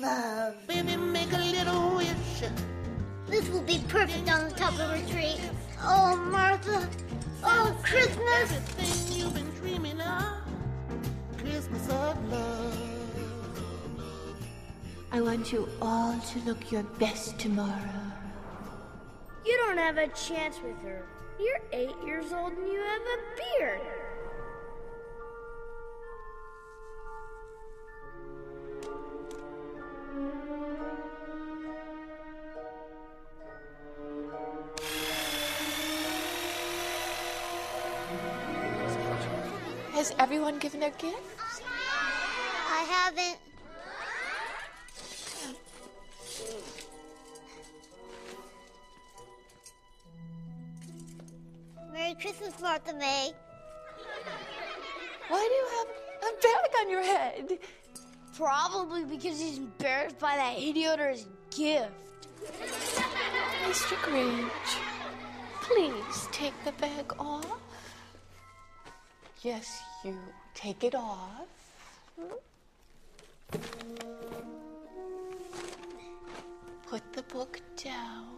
Love. Baby, make a little wish. This will be perfect on the top of a tree. Oh, Martha. Oh, Christmas. Everything you've been dreaming of. Christmas of love. I want you all to look your best tomorrow. You don't have a chance with her. You're eight years old and you have a beard. Has everyone given their gifts? I haven't. Merry Christmas, Martha May. Why do you have a bag on your head? Probably because he's embarrassed by that idiot or his gift. Mr. Grinch, please take the bag off. Yes, you take it off. Put the book down.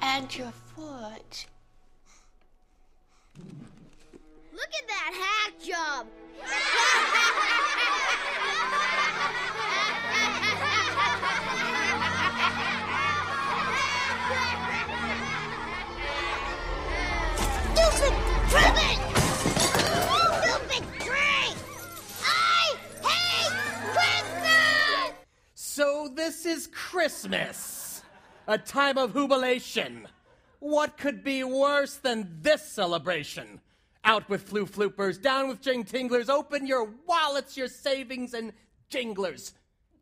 And your Christmas, a time of jubilation. What could be worse than this celebration? Out with flu floopers, down with jing tinglers, open your wallets, your savings, and jinglers.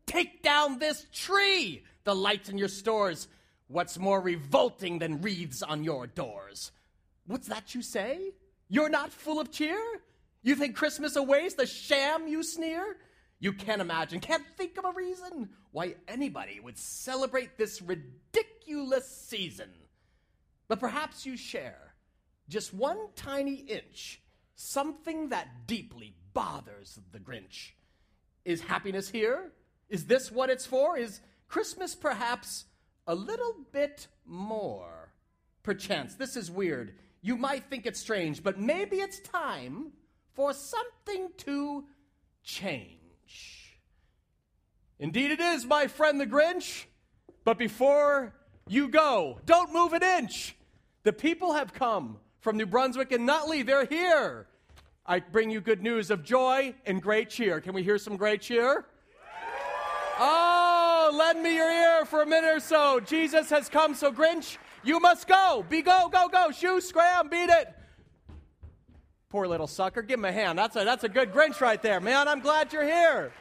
Take down this tree, the lights in your stores. What's more revolting than wreaths on your doors? What's that you say? You're not full of cheer? You think Christmas a waste, a sham, you sneer? You can't imagine, can't think of a reason why anybody would celebrate this ridiculous season. But perhaps you share just one tiny inch, something that deeply bothers the Grinch. Is happiness here? Is this what it's for? Is Christmas perhaps a little bit more? Perchance, this is weird. You might think it's strange, but maybe it's time for something to change. Indeed, it is, my friend the Grinch. But before you go, don't move an inch. The people have come from New Brunswick and Nutley. They're here. I bring you good news of joy and great cheer. Can we hear some great cheer? Oh, lend me your ear for a minute or so. Jesus has come, so Grinch, you must go. Be go, go, go. Shoo, scram, beat it. Poor little sucker. Give him a hand. That's a, that's a good Grinch right there. Man, I'm glad you're here.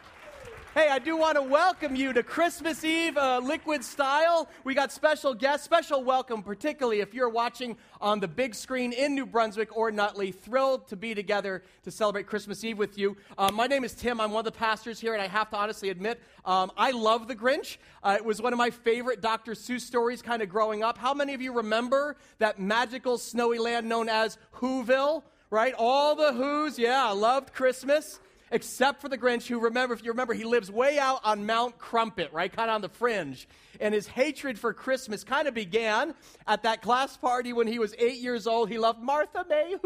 Hey, I do want to welcome you to Christmas Eve uh, Liquid Style. We got special guests, special welcome, particularly if you're watching on the big screen in New Brunswick or Nutley. Thrilled to be together to celebrate Christmas Eve with you. Uh, my name is Tim. I'm one of the pastors here, and I have to honestly admit, um, I love The Grinch. Uh, it was one of my favorite Dr. Seuss stories kind of growing up. How many of you remember that magical snowy land known as Whoville? Right? All the Who's, yeah, I loved Christmas except for the Grinch, who remember, if you remember, he lives way out on Mount Crumpit, right, kind of on the fringe. And his hatred for Christmas kind of began at that class party when he was eight years old. He loved Martha May,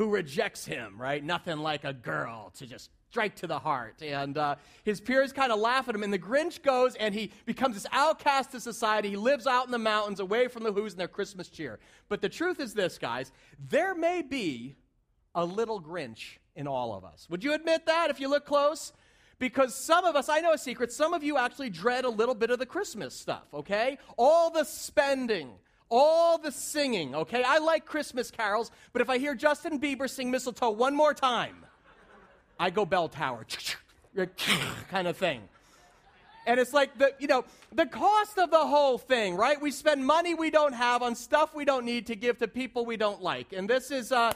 who, rejects him, right? Nothing like a girl to just strike to the heart. And uh, his peers kind of laugh at him. And the Grinch goes and he becomes this outcast of society. He lives out in the mountains away from the Who's and their Christmas cheer. But the truth is this, guys there may be a little Grinch in all of us. Would you admit that if you look close? Because some of us, I know a secret, some of you actually dread a little bit of the Christmas stuff, okay? All the spending, all the singing, okay? I like Christmas carols, but if I hear Justin Bieber sing mistletoe one more time, I go bell tower, kind of thing. And it's like the, you know, the cost of the whole thing, right? We spend money we don't have on stuff we don't need to give to people we don't like. And this is, uh,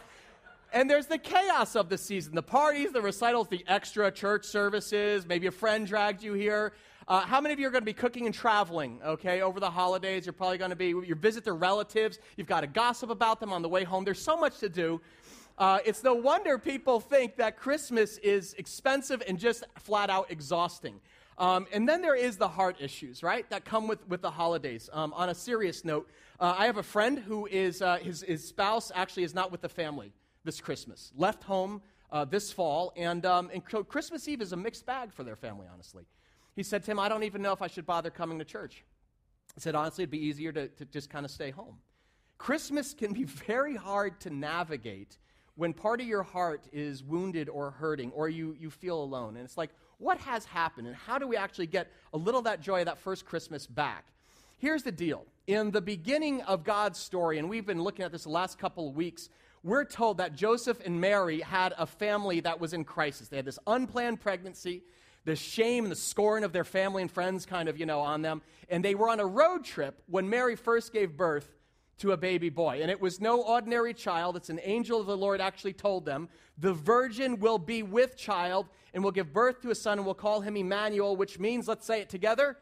and there's the chaos of the season the parties, the recitals, the extra church services. Maybe a friend dragged you here. Uh, how many of you are going to be cooking and traveling, okay, over the holidays? You're probably going to be, you visit their relatives. You've got to gossip about them on the way home. There's so much to do. Uh, it's no wonder people think that Christmas is expensive and just flat out exhausting. Um, and then there is the heart issues, right, that come with, with the holidays. Um, on a serious note, uh, I have a friend who is, uh, his, his spouse actually is not with the family this Christmas, left home uh, this fall, and, um, and Christmas Eve is a mixed bag for their family, honestly. He said, Tim, I don't even know if I should bother coming to church. He said, honestly, it'd be easier to, to just kind of stay home. Christmas can be very hard to navigate when part of your heart is wounded or hurting or you, you feel alone. And it's like, what has happened? And how do we actually get a little that joy of that first Christmas back? Here's the deal. In the beginning of God's story, and we've been looking at this the last couple of weeks, we're told that Joseph and Mary had a family that was in crisis. They had this unplanned pregnancy the shame and the scorn of their family and friends kind of, you know, on them. And they were on a road trip when Mary first gave birth to a baby boy. And it was no ordinary child. It's an angel of the Lord actually told them, the virgin will be with child and will give birth to a son and will call him Emmanuel, which means, let's say it together,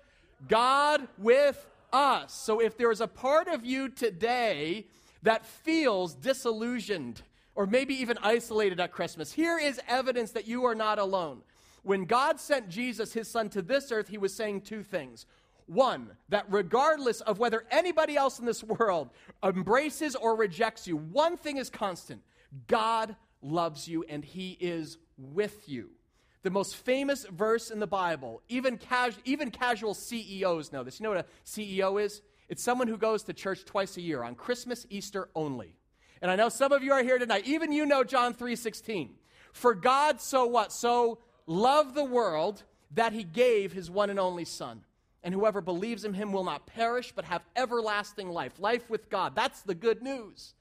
God with us. So if there is a part of you today that feels disillusioned or maybe even isolated at Christmas, here is evidence that you are not alone. When God sent Jesus, his son, to this earth, he was saying two things. One, that regardless of whether anybody else in this world embraces or rejects you, one thing is constant God loves you and he is with you. The most famous verse in the Bible, even, cas- even casual CEOs know this. You know what a CEO is? It's someone who goes to church twice a year on Christmas, Easter only. And I know some of you are here tonight. Even you know John 3:16. For God so what? So loved the world that he gave his one and only Son. And whoever believes in him will not perish, but have everlasting life, life with God. That's the good news.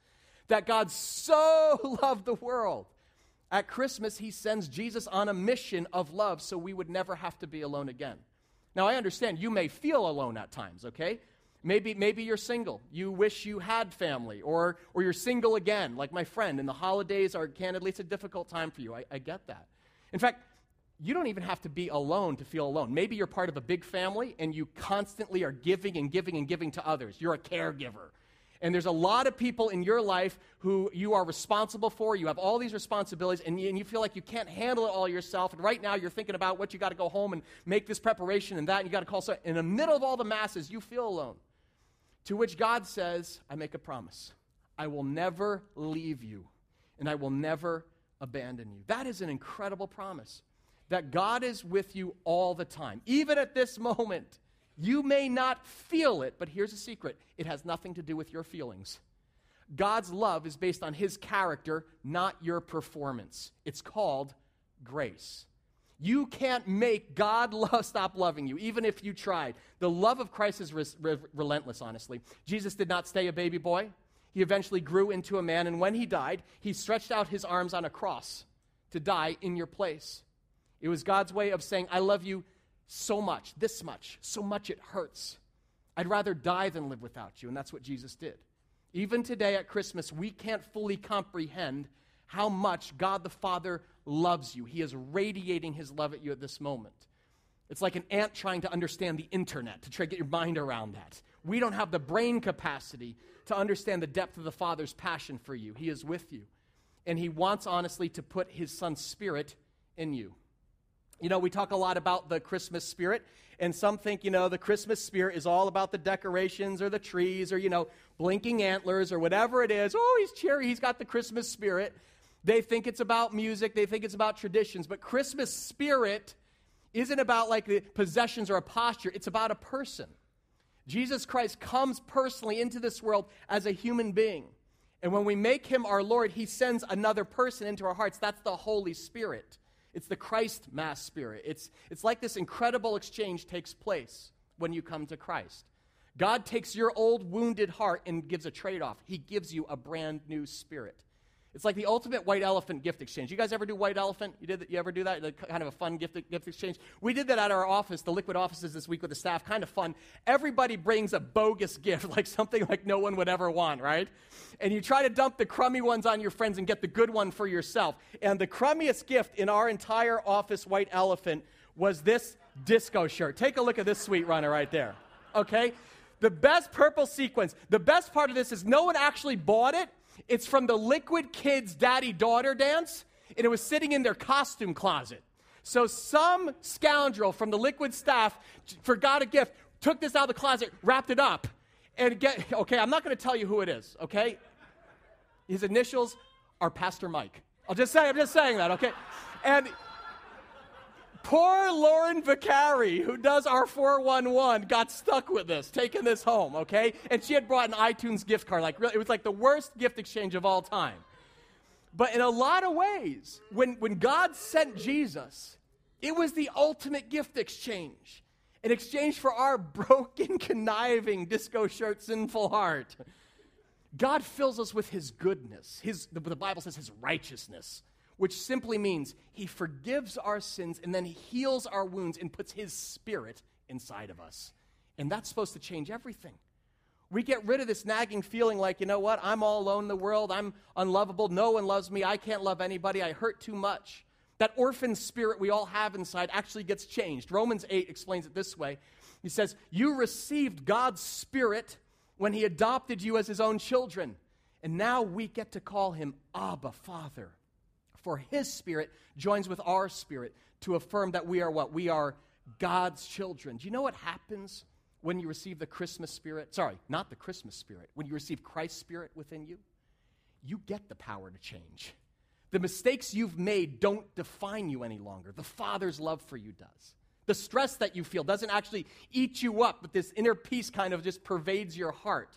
That God so loved the world. At Christmas, he sends Jesus on a mission of love so we would never have to be alone again. Now, I understand you may feel alone at times, okay? Maybe, maybe you're single. You wish you had family, or, or you're single again, like my friend, and the holidays are candidly, it's a difficult time for you. I, I get that. In fact, you don't even have to be alone to feel alone. Maybe you're part of a big family and you constantly are giving and giving and giving to others. You're a caregiver. And there's a lot of people in your life who you are responsible for. You have all these responsibilities, and you, and you, feel like you can't handle it all yourself. And right now, you're thinking about what you got to go home and make this preparation and that, and you got to call. So, in the middle of all the masses, you feel alone. To which God says, I make a promise I will never leave you, and I will never abandon you. That is an incredible promise that God is with you all the time. Even at this moment, you may not feel it, but here's a secret it has nothing to do with your feelings. God's love is based on his character, not your performance. It's called grace. You can't make God love, stop loving you, even if you tried. The love of Christ is re- re- relentless, honestly. Jesus did not stay a baby boy. He eventually grew into a man, and when he died, he stretched out his arms on a cross to die in your place. It was God's way of saying, I love you so much, this much, so much it hurts. I'd rather die than live without you. And that's what Jesus did. Even today at Christmas, we can't fully comprehend how much God the Father loves you. He is radiating his love at you at this moment. It's like an ant trying to understand the internet, to try to get your mind around that. We don't have the brain capacity to understand the depth of the Father's passion for you. He is with you. And he wants, honestly, to put his Son's spirit in you. You know, we talk a lot about the Christmas spirit, and some think, you know, the Christmas spirit is all about the decorations or the trees or, you know, blinking antlers or whatever it is. Oh, he's cheery, he's got the Christmas spirit. They think it's about music, they think it's about traditions, but Christmas spirit isn't about like the possessions or a posture, it's about a person. Jesus Christ comes personally into this world as a human being. And when we make him our Lord, he sends another person into our hearts. That's the Holy Spirit. It's the Christ mass spirit. It's, it's like this incredible exchange takes place when you come to Christ. God takes your old wounded heart and gives a trade off. He gives you a brand new spirit. It's like the ultimate white elephant gift exchange. You guys ever do white elephant? You did that? You ever do that? Kind of a fun gift, gift exchange. We did that at our office, the liquid offices this week with the staff. Kind of fun. Everybody brings a bogus gift, like something like no one would ever want, right? And you try to dump the crummy ones on your friends and get the good one for yourself. And the crummiest gift in our entire office white elephant was this disco shirt. Take a look at this sweet runner right there. Okay? The best purple sequence. The best part of this is no one actually bought it. It's from the Liquid Kids Daddy Daughter dance, and it was sitting in their costume closet. So some scoundrel from the Liquid staff forgot a gift, took this out of the closet, wrapped it up, and get okay, I'm not going to tell you who it is, okay? His initials are Pastor Mike. I'll just say, I'm just saying that, okay? And Poor Lauren Vicari, who does our 411, got stuck with this, taking this home, okay? And she had brought an iTunes gift card. Like, really, it was like the worst gift exchange of all time. But in a lot of ways, when, when God sent Jesus, it was the ultimate gift exchange. In exchange for our broken, conniving, disco shirt, sinful heart, God fills us with His goodness. His, the, the Bible says His righteousness which simply means he forgives our sins and then heals our wounds and puts his spirit inside of us. And that's supposed to change everything. We get rid of this nagging feeling like, you know what, I'm all alone in the world, I'm unlovable, no one loves me, I can't love anybody, I hurt too much. That orphan spirit we all have inside actually gets changed. Romans 8 explains it this way He says, You received God's spirit when he adopted you as his own children. And now we get to call him Abba, Father for his spirit joins with our spirit to affirm that we are what? We are God's children. Do you know what happens when you receive the Christmas spirit? Sorry, not the Christmas spirit. When you receive Christ's spirit within you, you get the power to change. The mistakes you've made don't define you any longer. The Father's love for you does. The stress that you feel doesn't actually eat you up, but this inner peace kind of just pervades your heart.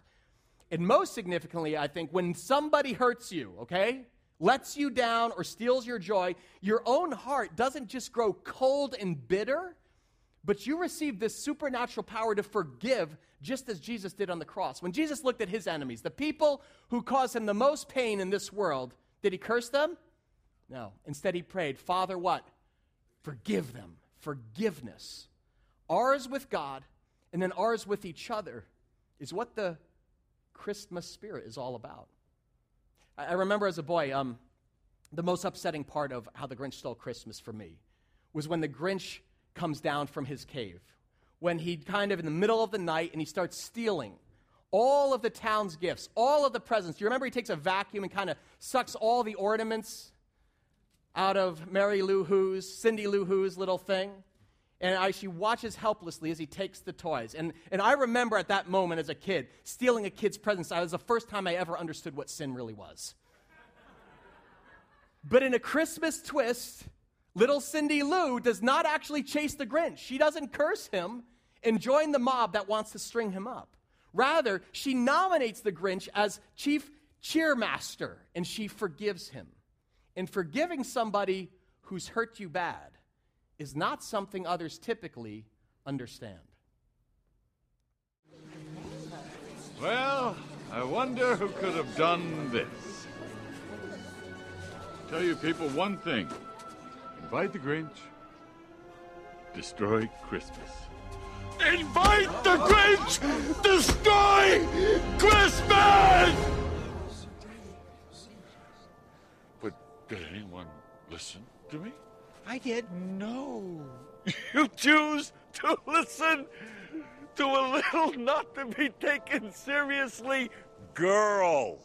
And most significantly, I think, when somebody hurts you, okay? Lets you down, or steals your joy, your own heart doesn't just grow cold and bitter, but you receive this supernatural power to forgive just as Jesus did on the cross. When Jesus looked at his enemies, the people who caused him the most pain in this world, did he curse them? No. Instead, he prayed, Father, what? Forgive them. Forgiveness. Ours with God, and then ours with each other, is what the Christmas spirit is all about. I, remember as a boy, um, the most upsetting part of how the Grinch stole Christmas for me was when the Grinch comes down from his cave. When he kind of in the middle of the night and he starts stealing all of the town's gifts, all of the presents. You remember he takes a vacuum and kind of sucks all the ornaments out of Mary Lou Who's, Cindy Lou Who's little thing? And I, she watches helplessly as he takes the toys. And, and I remember at that moment as a kid, stealing a kid's presents. That was the first time I ever understood what sin really was. but in a Christmas twist, little Cindy Lou does not actually chase the Grinch. She doesn't curse him and join the mob that wants to string him up. Rather, she nominates the Grinch as chief cheermaster and she forgives him. In forgiving somebody who's hurt you bad, is not something others typically understand. Well, I wonder who could have done this. Tell you people one thing invite the Grinch, destroy Christmas. Invite the Grinch, destroy Christmas! But did anyone listen to me? I did. No. You choose to listen to a little not to be taken seriously girl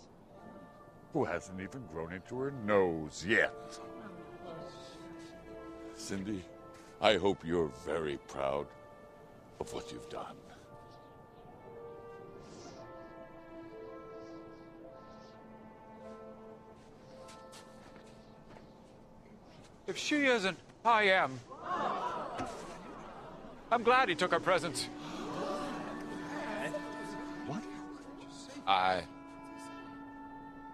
who hasn't even grown into her nose yet. Cindy, I hope you're very proud of what you've done. If she isn't, I am. I'm glad he took our presents. What? I.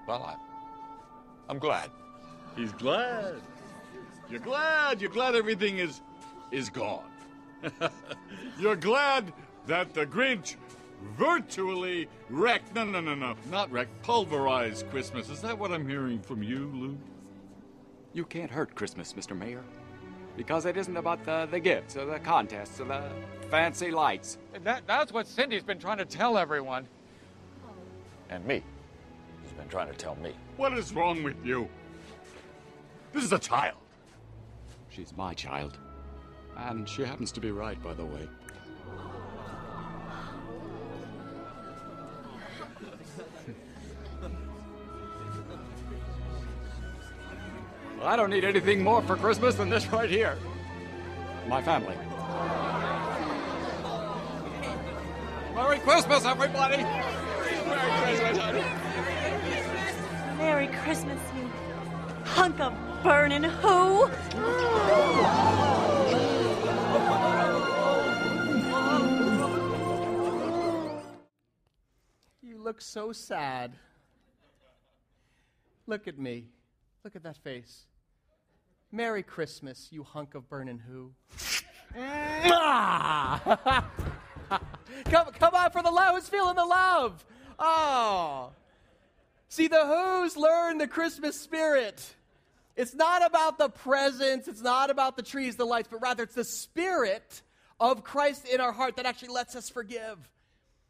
Well, I. I'm glad. He's glad. You're glad. You're glad everything is is gone. You're glad that the Grinch virtually wrecked. No, no, no, no, not wrecked. Pulverized Christmas. Is that what I'm hearing from you, Lou? You can't hurt Christmas, Mr. Mayor. Because it isn't about the, the gifts or the contests or the fancy lights. That, that's what Cindy's been trying to tell everyone. And me. He's been trying to tell me. What is wrong with you? This is a child. She's my child. And she happens to be right, by the way. I don't need anything more for Christmas than this right here. My family. Merry Christmas, everybody! Merry Christmas, honey. Merry Christmas, you hunk of burning who? You look so sad. Look at me. Look at that face. Merry Christmas, you hunk of burning who. Ah! Come, come on for the love. Who's feeling the love? Oh. See, the Who's learn the Christmas spirit. It's not about the presents, it's not about the trees, the lights, but rather it's the spirit of Christ in our heart that actually lets us forgive.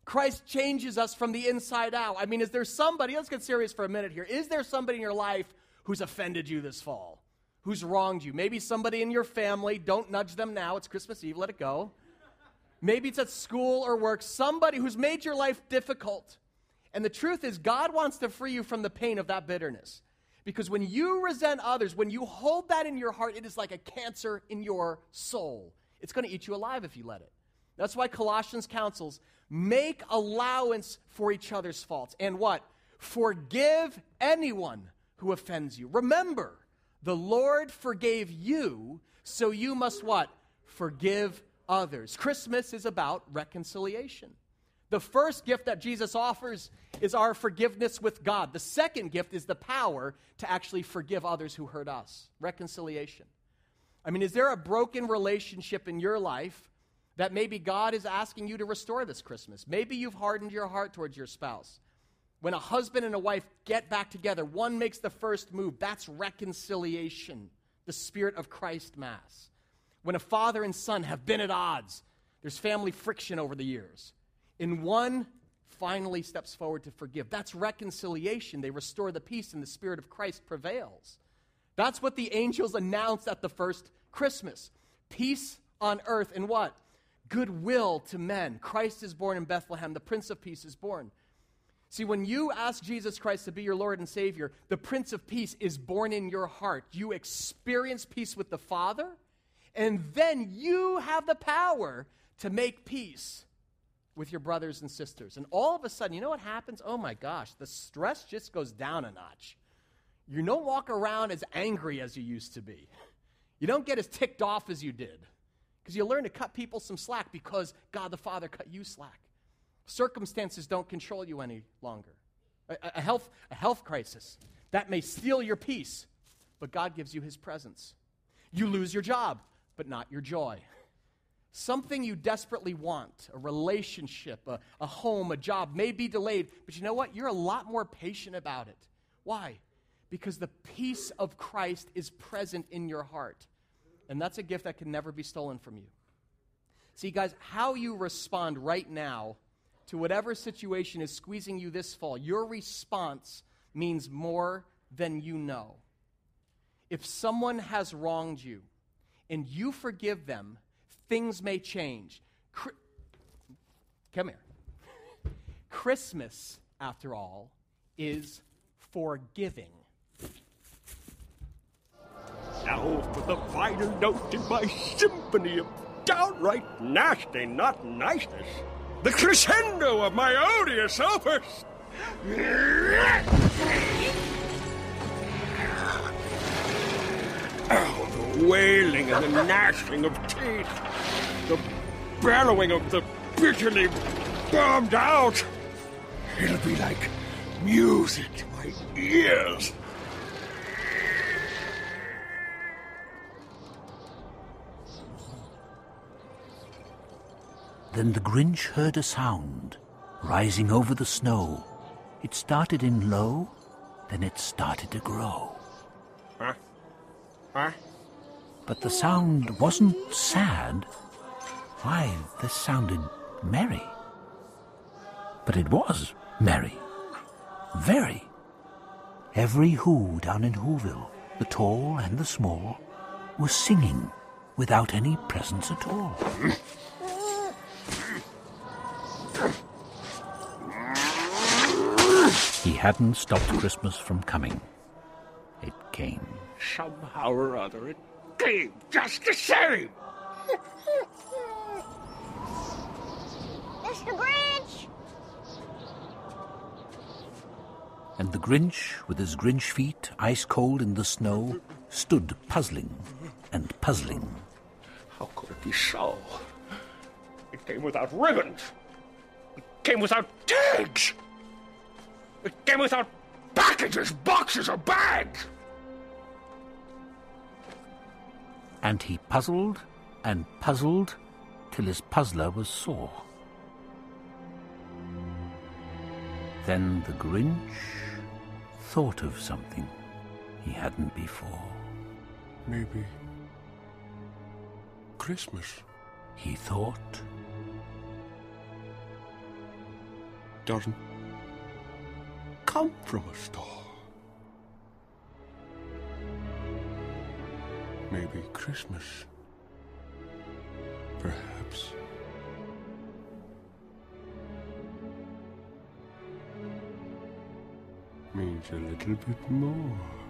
Christ changes us from the inside out. I mean, is there somebody, let's get serious for a minute here. Is there somebody in your life who's offended you this fall? Who's wronged you? Maybe somebody in your family. Don't nudge them now. It's Christmas Eve. Let it go. Maybe it's at school or work. Somebody who's made your life difficult. And the truth is, God wants to free you from the pain of that bitterness. Because when you resent others, when you hold that in your heart, it is like a cancer in your soul. It's going to eat you alive if you let it. That's why Colossians counsels make allowance for each other's faults. And what? Forgive anyone who offends you. Remember, the Lord forgave you, so you must what? Forgive others. Christmas is about reconciliation. The first gift that Jesus offers is our forgiveness with God. The second gift is the power to actually forgive others who hurt us. Reconciliation. I mean, is there a broken relationship in your life that maybe God is asking you to restore this Christmas? Maybe you've hardened your heart towards your spouse. When a husband and a wife get back together, one makes the first move. That's reconciliation, the spirit of Christ Mass. When a father and son have been at odds, there's family friction over the years. And one finally steps forward to forgive. That's reconciliation. They restore the peace, and the spirit of Christ prevails. That's what the angels announced at the first Christmas peace on earth, and what? Goodwill to men. Christ is born in Bethlehem, the Prince of Peace is born. See, when you ask Jesus Christ to be your Lord and Savior, the Prince of Peace is born in your heart. You experience peace with the Father, and then you have the power to make peace with your brothers and sisters. And all of a sudden, you know what happens? Oh my gosh, the stress just goes down a notch. You don't walk around as angry as you used to be. You don't get as ticked off as you did because you learn to cut people some slack because God the Father cut you slack. Circumstances don't control you any longer. A, a, health, a health crisis that may steal your peace, but God gives you his presence. You lose your job, but not your joy. Something you desperately want, a relationship, a, a home, a job, may be delayed, but you know what? You're a lot more patient about it. Why? Because the peace of Christ is present in your heart. And that's a gift that can never be stolen from you. See, guys, how you respond right now to whatever situation is squeezing you this fall, your response means more than you know. If someone has wronged you and you forgive them, things may change. Cri- Come here. Christmas, after all, is forgiving. Now for the final note in my symphony of downright nasty, not niceness. The crescendo of my odious opus. Oh, the wailing and the gnashing of teeth. The bellowing of the bitterly bombed out. It'll be like music to my ears. Then the Grinch heard a sound, rising over the snow. It started in low, then it started to grow. Huh? Huh? But the sound wasn't sad. Why, this sounded merry. But it was merry. Very. Every Who down in Whoville, the tall and the small, was singing without any presents at all. He hadn't stopped Christmas from coming. It came. Somehow or other, it came just the same. Mr. Grinch! And the Grinch, with his Grinch feet ice cold in the snow, stood puzzling and puzzling. How could it be so? It came without ribbons. It came without tags. It came without packages, boxes, or bags. And he puzzled and puzzled till his puzzler was sore. Then the Grinch thought of something he hadn't before. Maybe Christmas He thought, doesn't come from a store. Maybe Christmas, perhaps, means a little bit more.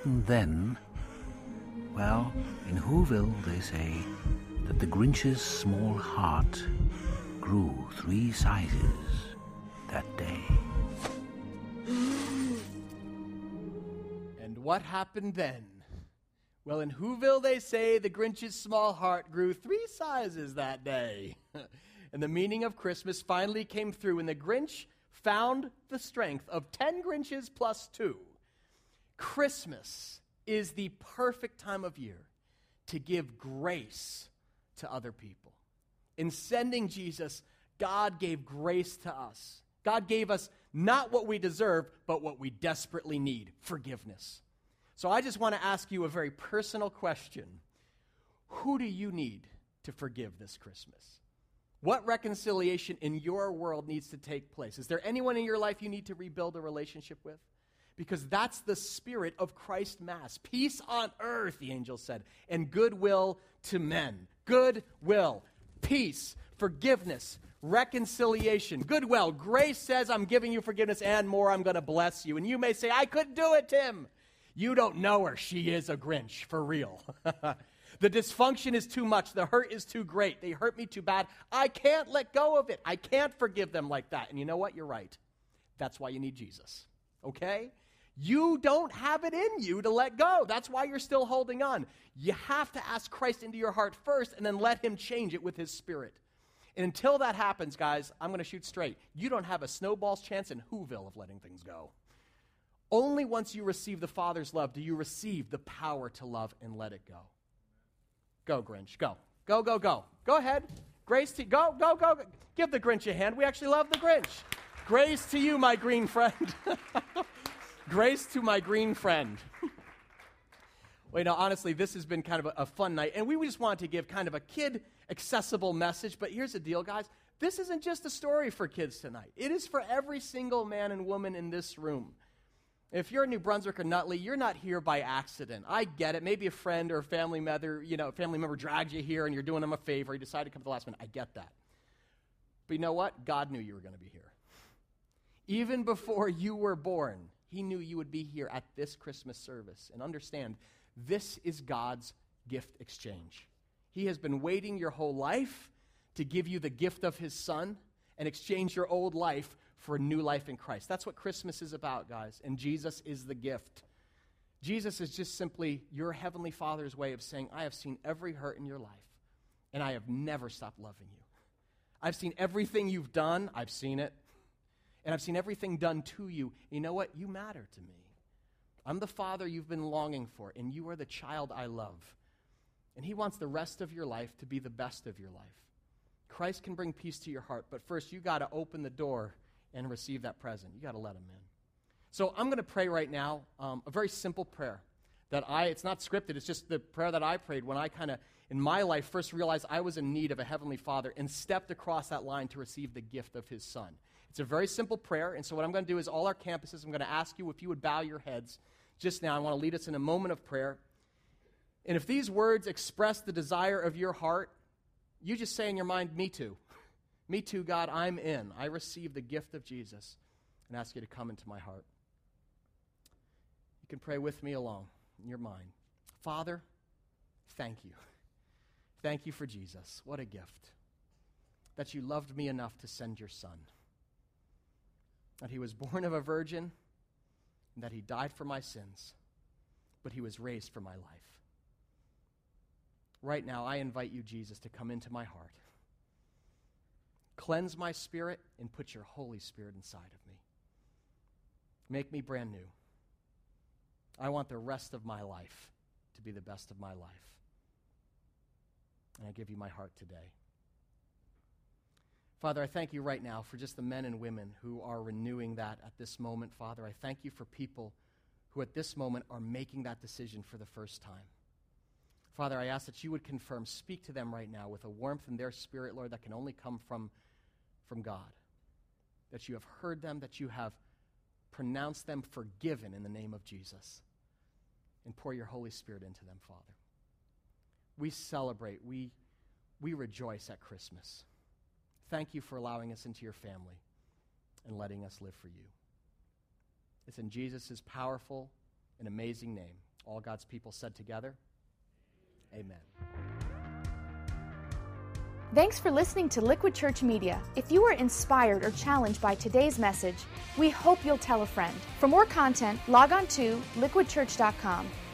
Happened then? Well, in Whoville they say that the Grinch's small heart grew three sizes that day. And what happened then? Well, in Whoville, they say the Grinch's small heart grew three sizes that day. and the meaning of Christmas finally came through when the Grinch found the strength of 10 Grinches plus two. Christmas is the perfect time of year to give grace to other people. In sending Jesus, God gave grace to us. God gave us not what we deserve, but what we desperately need forgiveness. So I just want to ask you a very personal question Who do you need to forgive this Christmas? What reconciliation in your world needs to take place? Is there anyone in your life you need to rebuild a relationship with? Because that's the spirit of Christ Mass. Peace on earth, the angel said, and goodwill to men. Goodwill, peace, forgiveness, reconciliation, goodwill. Grace says, I'm giving you forgiveness and more, I'm going to bless you. And you may say, I couldn't do it, Tim. You don't know her. She is a Grinch, for real. the dysfunction is too much. The hurt is too great. They hurt me too bad. I can't let go of it. I can't forgive them like that. And you know what? You're right. That's why you need Jesus. Okay? You don't have it in you to let go. That's why you're still holding on. You have to ask Christ into your heart first and then let Him change it with His Spirit. And until that happens, guys, I'm going to shoot straight. You don't have a snowball's chance in Whoville of letting things go. Only once you receive the Father's love do you receive the power to love and let it go. Go, Grinch. Go. Go, go, go. Go ahead. Grace to go, go, go. go. Give the Grinch a hand. We actually love the Grinch. Grace to you, my green friend. Grace to my green friend. Wait, no, honestly, this has been kind of a, a fun night, and we just wanted to give kind of a kid accessible message. But here's the deal, guys this isn't just a story for kids tonight, it is for every single man and woman in this room. If you're in New Brunswick or Nutley, you're not here by accident. I get it. Maybe a friend or a family member, you know, family member dragged you here and you're doing them a favor. You decided to come at the last minute. I get that. But you know what? God knew you were going to be here. Even before you were born, He knew you would be here at this Christmas service. And understand, this is God's gift exchange. He has been waiting your whole life to give you the gift of His Son and exchange your old life for a new life in Christ. That's what Christmas is about, guys. And Jesus is the gift. Jesus is just simply your heavenly Father's way of saying, I have seen every hurt in your life, and I have never stopped loving you. I've seen everything you've done, I've seen it, and I've seen everything done to you. You know what? You matter to me. I'm the Father you've been longing for, and you are the child I love. And He wants the rest of your life to be the best of your life. Christ can bring peace to your heart, but first you got to open the door and receive that present. You got to let Him in. So I'm going to pray right now um, a very simple prayer that I, it's not scripted, it's just the prayer that I prayed when I kind of, in my life, first realized I was in need of a Heavenly Father and stepped across that line to receive the gift of His Son. It's a very simple prayer, and so what I'm going to do is all our campuses, I'm going to ask you if you would bow your heads just now. I want to lead us in a moment of prayer. And if these words express the desire of your heart, you just say in your mind, Me too. Me too, God, I'm in. I receive the gift of Jesus and ask you to come into my heart You can pray with me along in your mind. Father, thank you. Thank you for Jesus. What a gift. That you loved me enough to send your son. That he was born of a virgin, and that he died for my sins, but he was raised for my life. Right now, I invite you, Jesus, to come into my heart. Cleanse my spirit and put your Holy Spirit inside of me. Make me brand new. I want the rest of my life to be the best of my life. And I give you my heart today. Father, I thank you right now for just the men and women who are renewing that at this moment, Father. I thank you for people who at this moment are making that decision for the first time. Father, I ask that you would confirm, speak to them right now with a warmth in their spirit, Lord, that can only come from, from God. That you have heard them, that you have pronounced them forgiven in the name of Jesus and pour your Holy Spirit into them, Father. We celebrate, we, we rejoice at Christmas. Thank you for allowing us into your family and letting us live for you. It's in Jesus' powerful and amazing name. All God's people said together, Amen. Thanks for listening to Liquid Church Media. If you were inspired or challenged by today's message, we hope you'll tell a friend. For more content, log on to liquidchurch.com